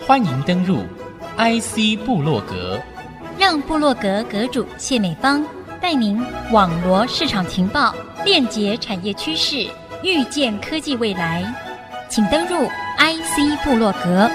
欢迎登入 IC 部落格，让部落格阁主谢美芳带您网罗市场情报，链接产业趋势，预见科技未来。请登入 IC 部落格。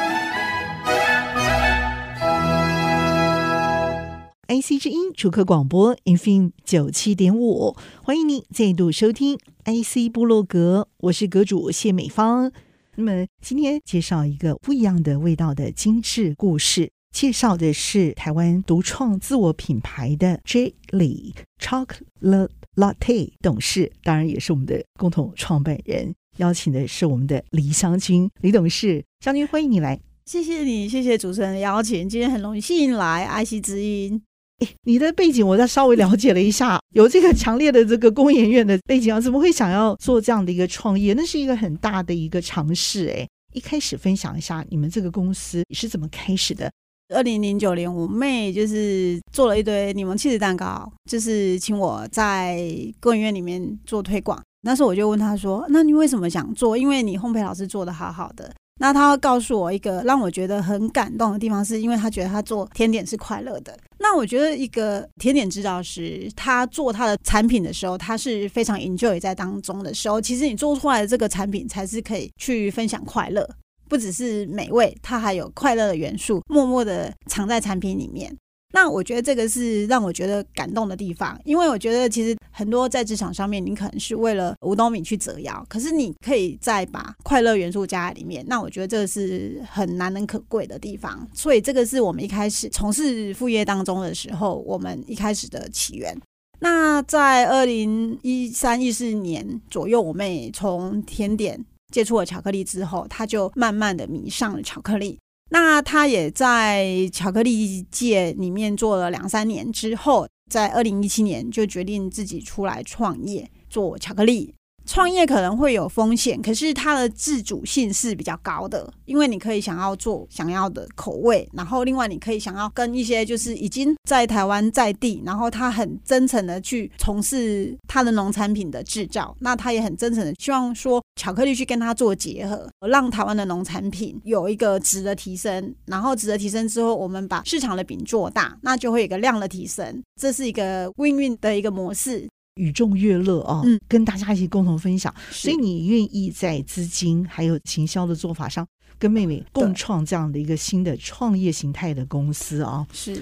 IC 之音主客广播 FM 九七点五，欢迎您再度收听 IC 部落格，我是阁主谢美芳。那么今天介绍一个不一样的味道的精致故事，介绍的是台湾独创自我品牌的 J 李 Chocolate Latte 董事，当然也是我们的共同创办人。邀请的是我们的李湘君李董事，湘君欢迎你来，谢谢你，谢谢主持人的邀请，今天很荣幸来爱惜之音。诶，你的背景我再稍微了解了一下，有这个强烈的这个工研院的背景啊，怎么会想要做这样的一个创业？那是一个很大的一个尝试。诶，一开始分享一下你们这个公司是怎么开始的？二零零九年，我妹就是做了一堆柠檬起司蛋糕，就是请我在工研院里面做推广。那时候我就问她说：“那你为什么想做？因为你烘焙老师做的好好的。”那他会告诉我一个让我觉得很感动的地方，是因为他觉得他做甜点是快乐的。那我觉得一个甜点制造师，他做他的产品的时候，他是非常 enjoy 在当中的时候，其实你做出来的这个产品才是可以去分享快乐，不只是美味，它还有快乐的元素，默默的藏在产品里面。那我觉得这个是让我觉得感动的地方，因为我觉得其实很多在职场上面，你可能是为了五斗米去折腰，可是你可以再把快乐元素加在里面。那我觉得这个是很难能可贵的地方，所以这个是我们一开始从事副业当中的时候，我们一开始的起源。那在二零一三一四年左右，我妹从甜点接触了巧克力之后，她就慢慢的迷上了巧克力。那他也在巧克力界里面做了两三年之后，在二零一七年就决定自己出来创业做巧克力。创业可能会有风险，可是它的自主性是比较高的，因为你可以想要做想要的口味，然后另外你可以想要跟一些就是已经在台湾在地，然后他很真诚的去从事他的农产品的制造，那他也很真诚的希望说巧克力去跟他做结合，让台湾的农产品有一个值的提升，然后值的提升之后，我们把市场的饼做大，那就会有一个量的提升，这是一个 win-win 的一个模式。与众乐乐啊，嗯，跟大家一起共同分享，所以你愿意在资金还有行销的做法上，跟妹妹共创这样的一个新的创业形态的公司啊，是。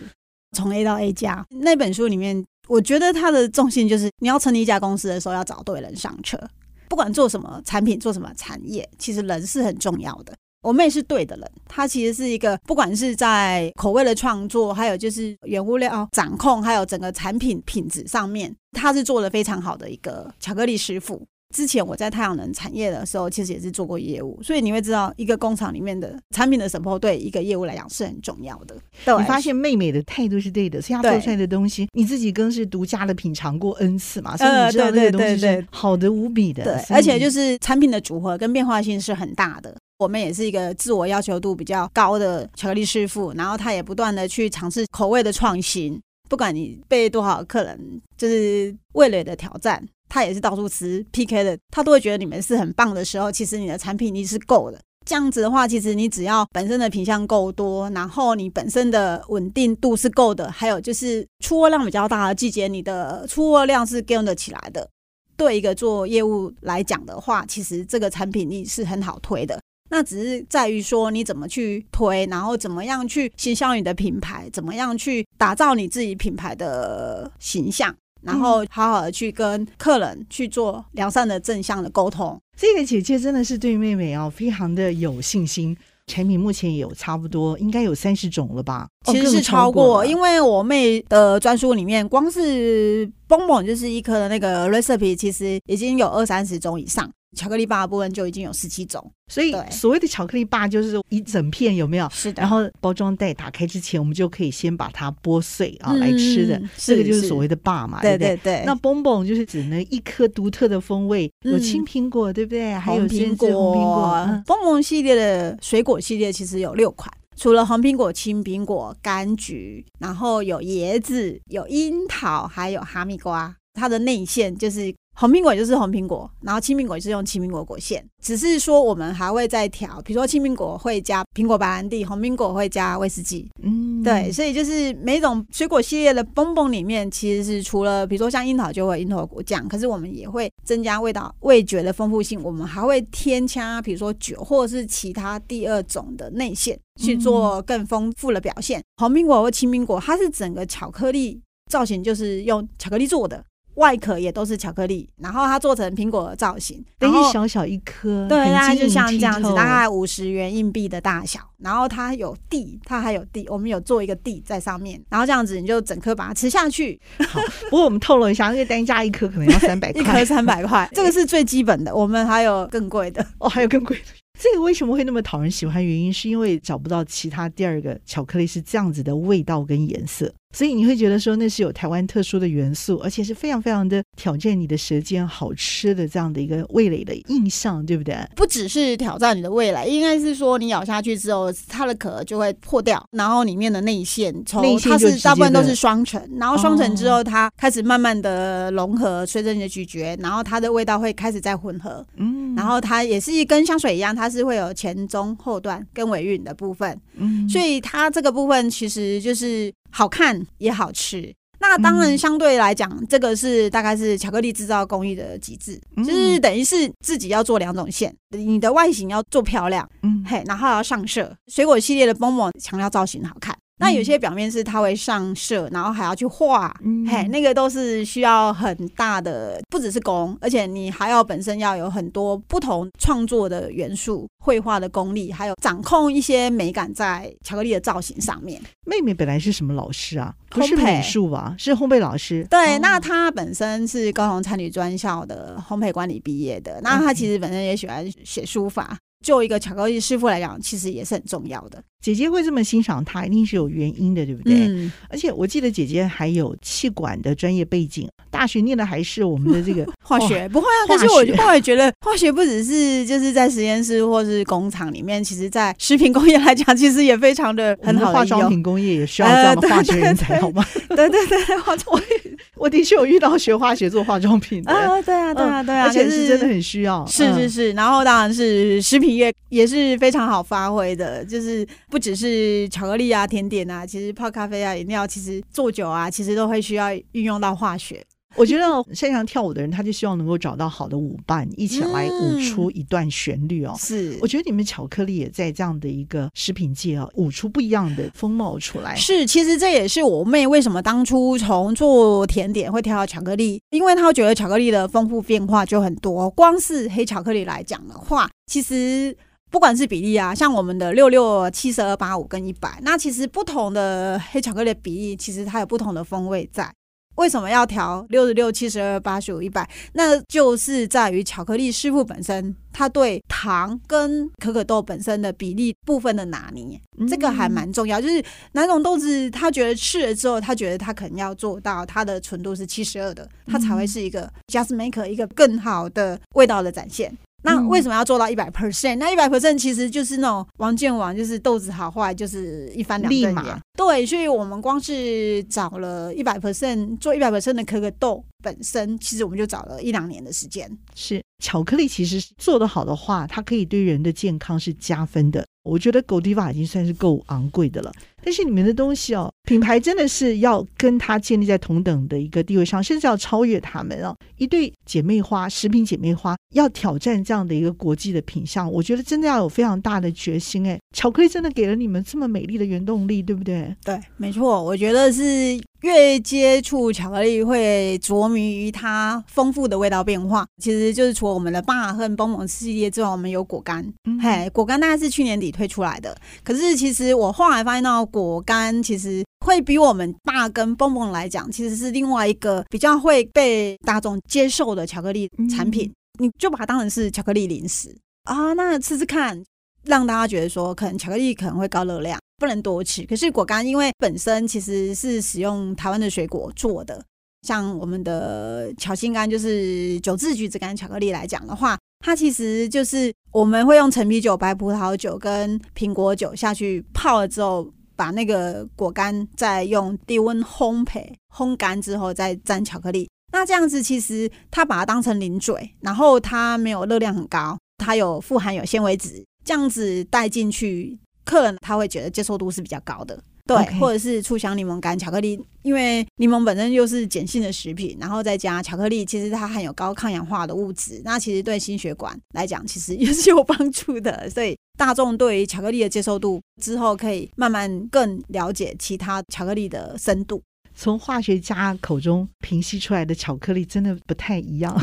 从 A 到 A 加。那本书里面，我觉得它的重心就是你要成立一家公司的时候，要找对人上车，不管做什么产品，做什么产业，其实人是很重要的。我妹是对的人，她其实是一个不管是在口味的创作，还有就是原物料掌控，还有整个产品品质上面，她是做的非常好的一个巧克力师傅。之前我在太阳能产业的时候，其实也是做过业务，所以你会知道，一个工厂里面的产品的 support 对一个业务来讲是很重要的。对，你发现妹妹的态度是对的，所以她做出来的东西，你自己更是独家的品尝过 N 次嘛，所以你知道那个东西是好的无比的。对，而且就是产品的组合跟变化性是很大的。我们也是一个自我要求度比较高的巧克力师傅，然后他也不断的去尝试口味的创新。不管你被多少客人就是味蕾的挑战，他也是到处吃 PK 的，他都会觉得你们是很棒的时候，其实你的产品力是够的。这样子的话，其实你只要本身的品相够多，然后你本身的稳定度是够的，还有就是出货量比较大的季节，你的出货量是 gain 得起来的。对一个做业务来讲的话，其实这个产品力是很好推的。那只是在于说你怎么去推，然后怎么样去行销你的品牌，怎么样去打造你自己品牌的形象，然后好好的去跟客人去做良善的正向的沟通。这个姐姐真的是对妹妹哦非常的有信心。产品目前也有差不多，应该有三十种了吧？其实是超过，因为我妹的专书里面，光是蹦蹦就是一颗的那个 recipe，其实已经有二三十种以上。巧克力棒的部分就已经有十七种，所以所谓的巧克力棒就是一整片，有没有？是的。然后包装袋打开之前，我们就可以先把它剥碎啊来吃的，这个就是所谓的棒嘛，对不对？对。那蹦蹦就是指那一颗独特的风味，有青苹果，对不对？还有红苹果。蹦蹦系列的水果系列其实有六款，除了红苹果、青苹果、柑橘，然后有椰子、有樱桃，还有哈密瓜。它的内馅就是红苹果就是红苹果，然后青苹果就是用青苹果果馅，只是说我们还会再调，比如说青苹果会加苹果白兰地，红苹果会加威士忌。嗯，对，所以就是每种水果系列的蹦蹦里面，其实是除了比如说像樱桃就会樱桃果酱，可是我们也会增加味道味觉的丰富性，我们还会添加比如说酒或者是其他第二种的内馅去做更丰富的表现。红苹果或青苹果，它是整个巧克力造型，就是用巧克力做的。外壳也都是巧克力，然后它做成苹果的造型，然后小小一颗，对，大概就像这样子，大概五十元硬币的大小。然后它有蒂，它还有蒂，我们有做一个蒂在上面，然后这样子你就整颗把它吃下去。好，不过我们透露一下，因为单价一颗可能要三百块，一颗三百块，这个是最基本的。我们还有更贵的哦，还有更贵的。这个为什么会那么讨人喜欢？原因是因为找不到其他第二个巧克力是这样子的味道跟颜色。所以你会觉得说那是有台湾特殊的元素，而且是非常非常的挑战你的舌尖，好吃的这样的一个味蕾的印象，对不对？不只是挑战你的味蕾，应该是说你咬下去之后，它的壳就会破掉，然后里面的内馅从它是大部分都是双层，然后双层之后它开始慢慢的融合，随着你的咀嚼，然后它的味道会开始再混合。嗯，然后它也是一跟香水一样，它是会有前中后段跟尾韵的部分。嗯，所以它这个部分其实就是。好看也好吃，那当然相对来讲，嗯、这个是大概是巧克力制造工艺的极致，嗯、就是等于是自己要做两种馅，你的外形要做漂亮，嗯，嘿，然后要上色。水果系列的 m o 强调造型好看。那有些表面是它会上色，然后还要去画，嗯、嘿，那个都是需要很大的，不只是工，而且你还要本身要有很多不同创作的元素、绘画的功力，还有掌控一些美感在巧克力的造型上面。妹妹本来是什么老师啊？不是美术吧？是烘焙老师。对，哦、那她本身是高雄餐旅专校的烘焙管理毕业的，那她其实本身也喜欢写书法。就一个巧克力师傅来讲，其实也是很重要的。姐姐会这么欣赏他，一定是有原因的，对不对？嗯。而且我记得姐姐还有气管的专业背景，大学念的还是我们的这个 化学。不会啊，可是我后来觉得，化学不只是就是在实验室或是工厂里面，其实在食品工业来讲，其实也非常的很好的。化妆品工业也需要这样的化学人才，好吗？对对对，化妆。我的确有遇到学化学做化妆品的 啊，对啊，对啊，对啊，而且是真的很需要。是是是，然后当然是食品业也是。非常好发挥的，就是不只是巧克力啊、甜点啊，其实泡咖啡啊、饮料，其实做酒啊，其实都会需要运用到化学。我觉得擅长跳舞的人，他就希望能够找到好的舞伴，一起来舞出一段旋律哦。是，我觉得你们巧克力也在这样的一个食品界啊，舞出不一样的风貌出来。是，其实这也是我妹为什么当初从做甜点会跳到巧克力，因为她觉得巧克力的丰富变化就很多。光是黑巧克力来讲的话，其实。不管是比例啊，像我们的六六七十二八五跟一百，那其实不同的黑巧克力的比例，其实它有不同的风味在。为什么要调六十六七十二八十五一百？那就是在于巧克力师傅本身，他对糖跟可可豆本身的比例部分的拿捏，这个还蛮重要。就是哪种豆子，他觉得吃了之后，他觉得他可能要做到它的纯度是七十二的，它才会是一个 just maker 一个更好的味道的展现。那为什么要做到一百 percent？那一百 percent 其实就是那种王建王，就是豆子好坏就是一翻两瞪眼。对，所以我们光是找了一百 percent 做一百 percent 的可可豆本身，其实我们就找了一两年的时间。是巧克力，其实做得好的话，它可以对人的健康是加分的。我觉得 Godiva 已经算是够昂贵的了，但是你们的东西哦，品牌真的是要跟它建立在同等的一个地位上，甚至要超越他们哦。一对姐妹花，食品姐妹花要挑战这样的一个国际的品相，我觉得真的要有非常大的决心哎。巧克力真的给了你们这么美丽的原动力，对不对？对，没错，我觉得是。越接触巧克力，会着迷于它丰富的味道变化。其实就是除了我们的爸和蹦蹦系列之外，我们有果干。嗯、嘿，果干大概是去年底推出来的。可是其实我后来发现到，果干其实会比我们大跟蹦蹦来讲，其实是另外一个比较会被大众接受的巧克力产品。嗯、你就把它当成是巧克力零食啊，那吃吃看，让大家觉得说，可能巧克力可能会高热量。不能多吃，可是果干因为本身其实是使用台湾的水果做的，像我们的巧心干就是九制橘子干巧克力来讲的话，它其实就是我们会用陈皮酒、白葡萄酒跟苹果酒下去泡了之后，把那个果干再用低温烘焙烘干之后再沾巧克力。那那这样子其实它把它当成零嘴，然后它没有热量很高，它有富含有纤维质，这样子带进去，客人他会觉得接受度是比较高的。对，Okay. 或者是醋香柠檬干巧克力，因为柠檬本身就是碱性的食品，然后再加巧克力，其实它含有高抗氧化的物质，那其实对心血管来讲，其实也是有帮助的。所以大众对于巧克力的接受度之后，可以慢慢更了解其他巧克力的深度。从化学家口中平息出来的巧克力真的不太一样，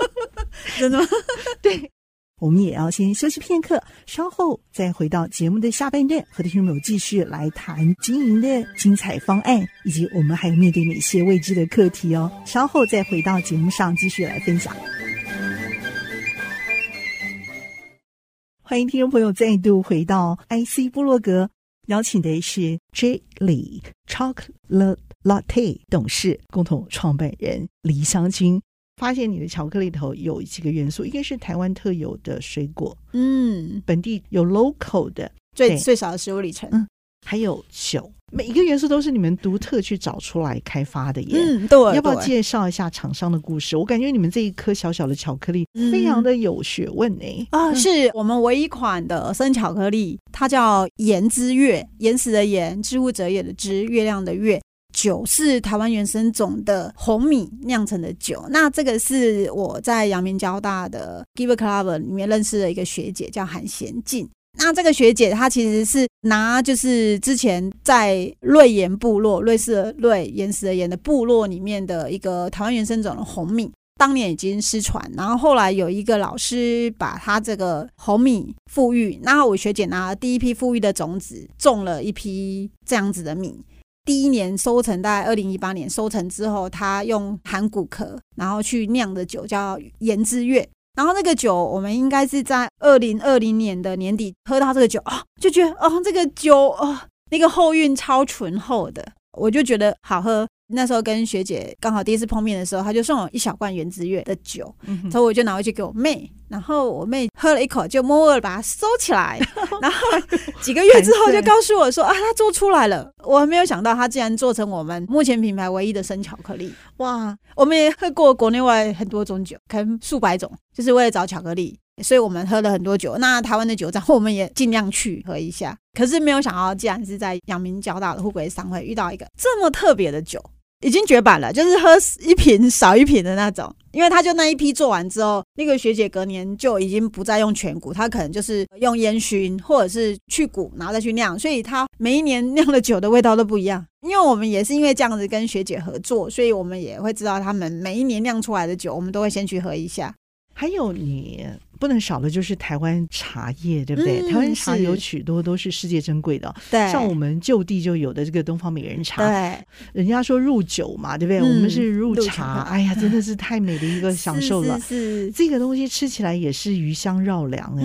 真的吗？对。我们也要先休息片刻，稍后再回到节目的下半段，和听众朋友继续来谈经营的精彩方案，以及我们还有面对哪些未知的课题哦。稍后再回到节目上继续来分享。欢迎听众朋友再度回到 IC 部落格，邀请的是 J. Lee Chocolate Latte 董事共同创办人黎湘君。发现你的巧克力头有几个元素，一个是台湾特有的水果，嗯，本地有 local 的最最少的食物里程，嗯，还有酒，每一个元素都是你们独特去找出来开发的耶。嗯，对，要不要介绍一下厂商的故事？我感觉你们这一颗小小的巧克力非常的有学问呢。啊，是我们唯一款的生巧克力，它叫盐之月，岩石的盐，之物者也的之，月亮的月。酒是台湾原生种的红米酿成的酒，那这个是我在阳明交大的 Giver Club 里面认识的一个学姐，叫韩贤静。那这个学姐她其实是拿就是之前在瑞岩部落，瑞士的瑞岩石的岩的部落里面的一个台湾原生种的红米，当年已经失传，然后后来有一个老师把他这个红米复育，那我学姐拿了第一批复育的种子，种了一批这样子的米。第一年收成，大概二零一八年收成之后，他用含古壳，然后去酿的酒叫盐之月。然后那个酒，我们应该是在二零二零年的年底喝到这个酒啊，就觉得哦，这个酒啊，那个后韵超醇厚的，我就觉得好喝。那时候跟学姐刚好第一次碰面的时候，她就送我一小罐原汁月的酒，嗯、哼所以我就拿回去给我妹，然后我妹喝了一口，就默默的把它收起来。然后几个月之后就告诉我说啊，她做出来了。我还没有想到她竟然做成我们目前品牌唯一的生巧克力。哇，我们也喝过国内外很多种酒，可能数百种，就是为了找巧克力。所以我们喝了很多酒，那台湾的酒厂我们也尽量去喝一下。可是没有想到，既然是在阳明交大的富贵商会遇到一个这么特别的酒。已经绝版了，就是喝一瓶少一瓶的那种。因为他就那一批做完之后，那个学姐隔年就已经不再用全谷，他可能就是用烟熏或者是去谷，然后再去酿，所以他每一年酿的酒的味道都不一样。因为我们也是因为这样子跟学姐合作，所以我们也会知道他们每一年酿出来的酒，我们都会先去喝一下。还有你不能少的就是台湾茶叶，对不对？嗯、台湾茶有许多都是世界珍贵的，对，像我们就地就有的这个东方美人茶，对，人家说入酒嘛，对不对？嗯、我们是入茶，茶哎呀，真的是太美的一个享受了。这个东西吃起来也是余香绕梁哎，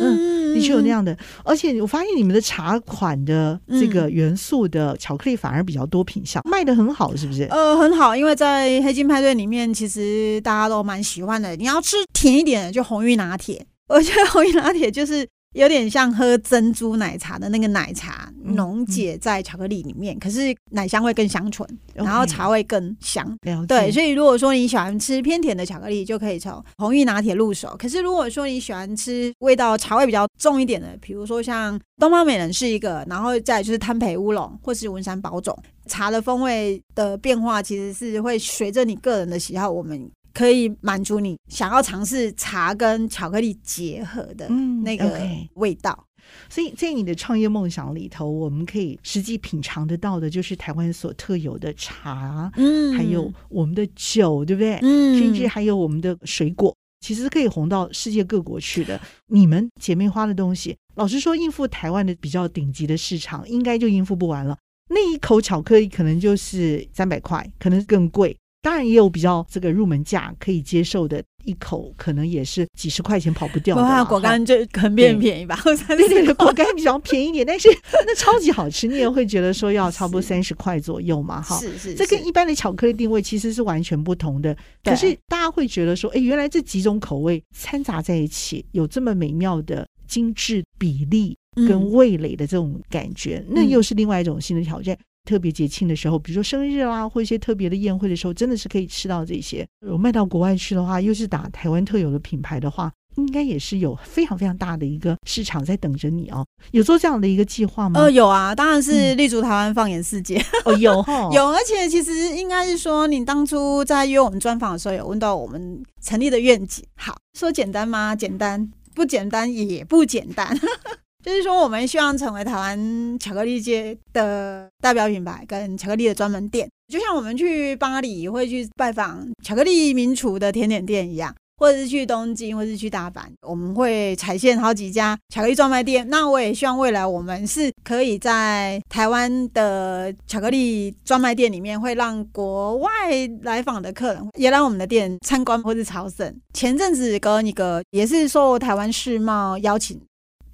嗯。嗯的确有那样的，而且我发现你们的茶款的这个元素的巧克力反而比较多品相，嗯、卖的很好，是不是？呃，很好，因为在黑金派对里面，其实大家都蛮喜欢的。你要吃甜一点的，就红玉拿铁。我觉得红玉拿铁就是。有点像喝珍珠奶茶的那个奶茶溶解在巧克力里面，嗯嗯、可是奶香味更香醇，Okay. 然后茶味更香。对，所以如果说你喜欢吃偏甜的巧克力，就可以从红玉拿铁入手。可是如果说你喜欢吃味道茶味比较重一点的，比如说像东方美人是一个，然后再就是贪培乌龙或是文山宝种，茶的风味的变化其实是会随着你个人的喜好，我们。可以满足你想要尝试茶跟巧克力结合的那个味道，嗯 okay. 所以在你的创业梦想里头，我们可以实际品尝得到的，就是台湾所特有的茶，嗯，还有我们的酒，对不对？嗯，甚至还有我们的水果，其实可以红到世界各国去的。你们姐妹花的东西，老实说，应付台湾的比较顶级的市场，应该就应付不完了。那一口巧克力可能就是三百块，可能更贵。当然也有比较这个入门价可以接受的，一口可能也是几十块钱跑不掉的。哇，果干就可能变便宜吧？对 对对，果干比较便宜一点，但是 那超级好吃，你也会觉得说要 差不多三十块左右嘛？哈，是是，这跟一般的巧克力定位其实是完全不同的。可是大家会觉得说，哎，原来这几种口味掺杂在一起，有这么美妙的精致比例跟味蕾的这种感觉，那又是另外一种新的挑战。特别节庆的时候，比如说生日啦，或一些特别的宴会的时候，真的是可以吃到这些。我卖到国外去的话，又是打台湾特有的品牌的话。应该也是有非常非常大的一个市场在等着你哦。有做这样的一个计划吗？呃，有啊，当然是立足台湾，放眼世界。哦，有有，而且其实应该是说，你当初在约我们专访的时候，有问到我们成立的愿景。好，说简单吗？简单，不简单也不简单。就是说，我们希望成为台湾巧克力界的代表品牌，跟巧克力的专门店。就像我们去巴黎会去拜访巧克力名厨的甜点店一样。或者是去东京，或者是去大阪，我们会踩线好几家巧克力专卖店。那我也希望未来我们是可以在台湾的巧克力专卖店里面，会让国外来访的客人也来我们的店参观或是朝圣。前阵子跟一个也是受台湾世贸邀请，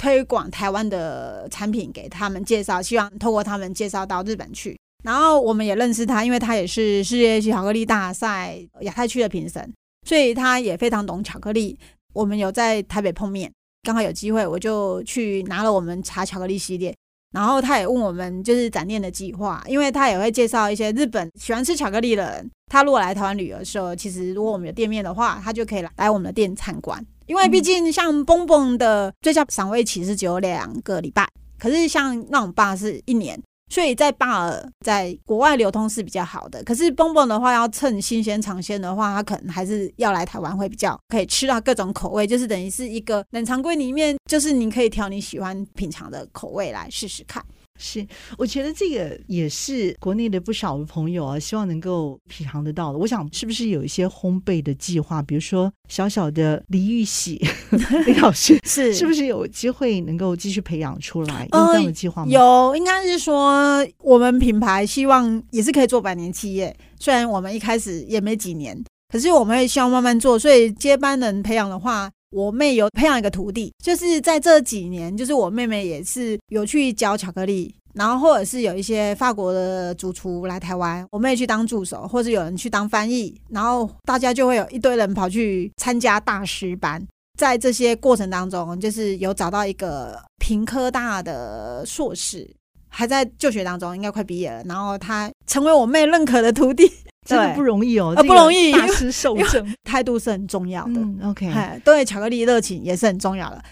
推广台湾的产品给他们介绍，希望透过他们介绍到日本去。然后我们也认识他，因为他也是世界巧克力大赛亚太区的评审。所以他也非常懂巧克力。我们有在台北碰面，刚好有机会，我就去拿了我们茶巧克力系列。然后他也问我们就是展店的计划，因为他也会介绍一些日本喜欢吃巧克力的人。他如果来台湾旅游的时候，其实如果我们有店面的话，他就可以来来我们的店参观。因为毕竟像蹦蹦的最佳赏味期是只有两个礼拜，可是像那种吧是一年。所以在巴尔在国外流通是比较好的，可是蹦蹦的话要趁新鲜尝鲜的话，它可能还是要来台湾会比较可以吃到各种口味，就是等于是一个冷藏柜里面，就是你可以挑你喜欢品尝的口味来试试看。是，我觉得这个也是国内的不少的朋友啊，希望能够品尝得到的。我想，是不是有一些烘焙的计划？比如说小小的李玉玺 李老师，是是不是有机会能够继续培养出来？有这样的计划吗？呃，有，应该是说我们品牌希望也是可以做百年企业。虽然我们一开始也没几年，可是我们也希望慢慢做。所以接班人培养的话。我妹有培养一个徒弟，就是在这几年，就是我妹妹也是有去教巧克力，然后或者是有一些法国的主厨来台湾，我妹去当助手，或者有人去当翻译，然后大家就会有一堆人跑去参加大师班。在这些过程当中，就是有找到一个屏科大的硕士，还在就学当中，应该快毕业了，然后他成为我妹认可的徒弟。真的不容易哦，不容易。大师受证，态度是很重要的。嗯、OK，对巧克力热情也是很重要的。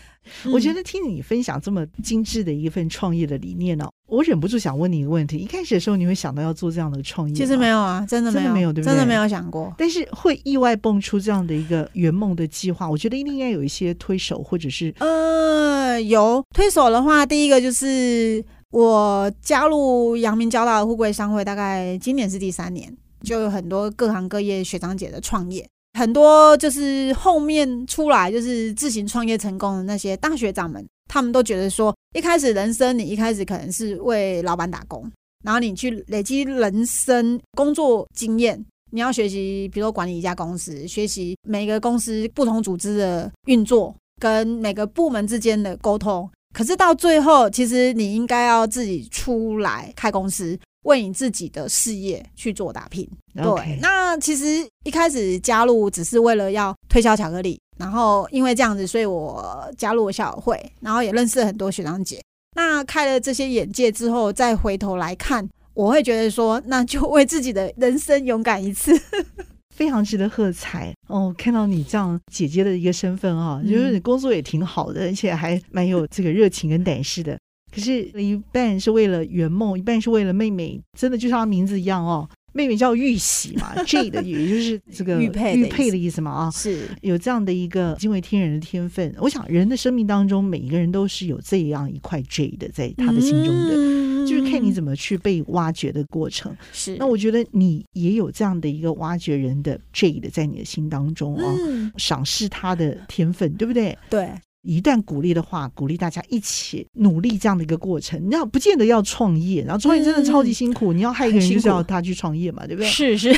嗯、我觉得听你分享这么精致的一份创业的理念呢、哦，我忍不住想问你一个问题：一开始的时候，你会想到要做这样的创业？其实没有啊，真的没有，真的没有，对不对？真的没有想过。但是会意外蹦出这样的一个圆梦的计划，我觉得一定应该有一些推手，或者是呃，有推手的话，第一个就是我加入阳明交大的富贵商会，大概今年是第三年。就有很多各行各业学长姐的创业，很多就是后面出来就是自行创业成功的那些大学长们，他们都觉得说，一开始人生你一开始可能是为老板打工，然后你去累积人生工作经验，你要学习，比如说管理一家公司，学习每个公司不同组织的运作跟每个部门之间的沟通，可是到最后，其实你应该要自己出来开公司。为你自己的事业去做打拼.对。那其实一开始加入只是为了要推销巧克力，然后因为这样子，所以我加入了校友会，然后也认识了很多学长姐。那开了这些眼界之后，再回头来看，我会觉得说，那就为自己的人生勇敢一次，非常值得喝彩哦。看到你这样姐姐的一个身份啊，嗯、就是你工作也挺好的，而且还蛮有这个热情跟胆识的。可是，一半是为了圆梦，一半是为了妹妹。真的就像她名字一样哦，妹妹叫玉玺嘛，J 的也就是这个玉佩玉佩的意思嘛啊，是有这样的一个惊为天人的天分。我想，人的生命当中，每一个人都是有这样一块 J 的，在他的心中的，嗯、就是看你怎么去被挖掘的过程。是，那我觉得你也有这样的一个挖掘人的 J 的，在你的心当中啊，嗯、赏识他的天分，对不对？对。一旦鼓励的话，鼓励大家一起努力这样的一个过程。你要不见得要创业，然后创业真的超级辛苦。嗯、你要害一个人，就是要他去创业嘛，对不对？是是。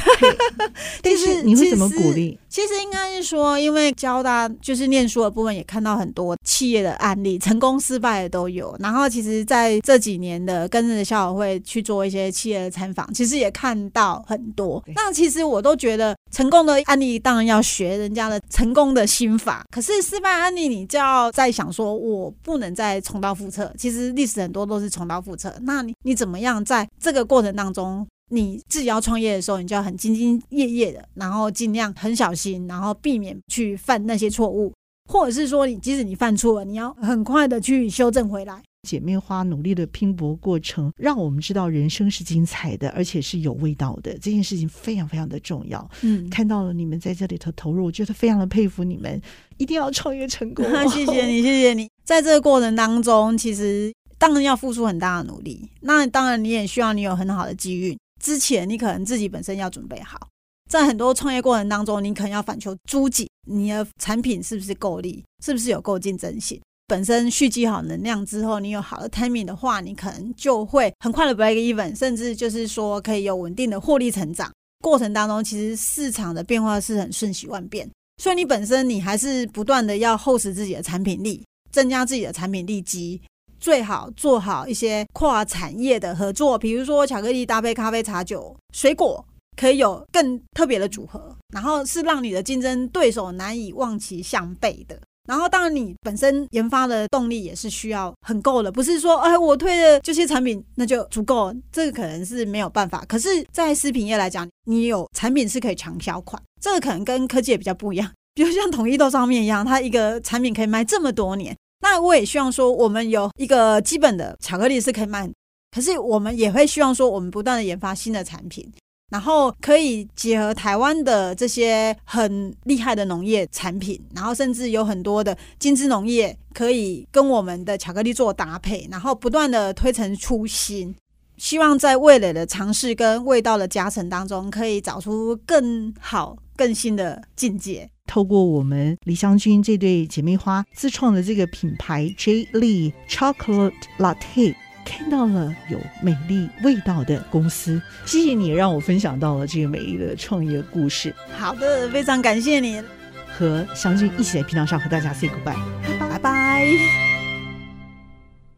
但是你会怎么鼓励？其实应该是说，因为教大就是念书的部分，也看到很多企业的案例，成功失败的都有。然后，其实在这几年的跟着校友会去做一些企业的参访，其实也看到很多。那其实我都觉得，成功的案例当然要学人家的成功的心法，可是失败案例你就要。要再想说，我不能再重蹈覆辙。其实历史很多都是重蹈覆辙。那你你怎么样在这个过程当中，你自己要创业的时候，你就要很兢兢业业的，然后尽量很小心，然后避免去犯那些错误，或者是说，你即使你犯错了，你要很快的去修正回来。姐妹花努力的拼搏过程，让我们知道人生是精彩的，而且是有味道的。这件事情非常非常的重要。嗯，看到了你们在这里头投入，我觉得非常的佩服你们，一定要创业成功。谢谢你，谢谢你。在这个过程当中，其实当然要付出很大的努力。那当然，你也需要你有很好的机遇。之前你可能自己本身要准备好，在很多创业过程当中，你可能要反求诸己，你的产品是不是够力，是不是有够竞争性？本身蓄积好能量之后，你有好的 timing 的话，你可能就会很快的 break even，甚至就是说可以有稳定的获利成长。过程当中，其实市场的变化是很瞬息万变，所以你本身你还是不断的要厚实自己的产品力，增加自己的产品力及，最好做好一些跨产业的合作，比如说巧克力搭配咖啡、茶酒、水果，可以有更特别的组合，然后是让你的竞争对手难以望其项背的。然后，当然，你本身研发的动力也是需要很够的，不是说，哎，我推的这些产品那就足够，这个可能是没有办法。可是，在食品业来讲，你有产品是可以长销款，这个可能跟科技也比较不一样。比如像统一豆上面一样，它一个产品可以卖这么多年。那我也希望说，我们有一个基本的巧克力是可以卖，可是我们也会希望说，我们不断的研发新的产品。然后可以结合台湾的这些很厉害的农业产品，然后甚至有很多的精致农业可以跟我们的巧克力做搭配，然后不断的推陈出新，希望在味蕾的尝试跟味道的加成当中，可以找出更好、更新的境界。透过我们李香君这对姐妹花自创的这个品牌 J. Lee Chocolate Latte。看到了有美丽味道的公司，谢谢你让我分享到了这个美丽的创业故事。好的，非常感谢你，和祥俊一起在频道上和大家 say goodbye，拜拜。拜拜。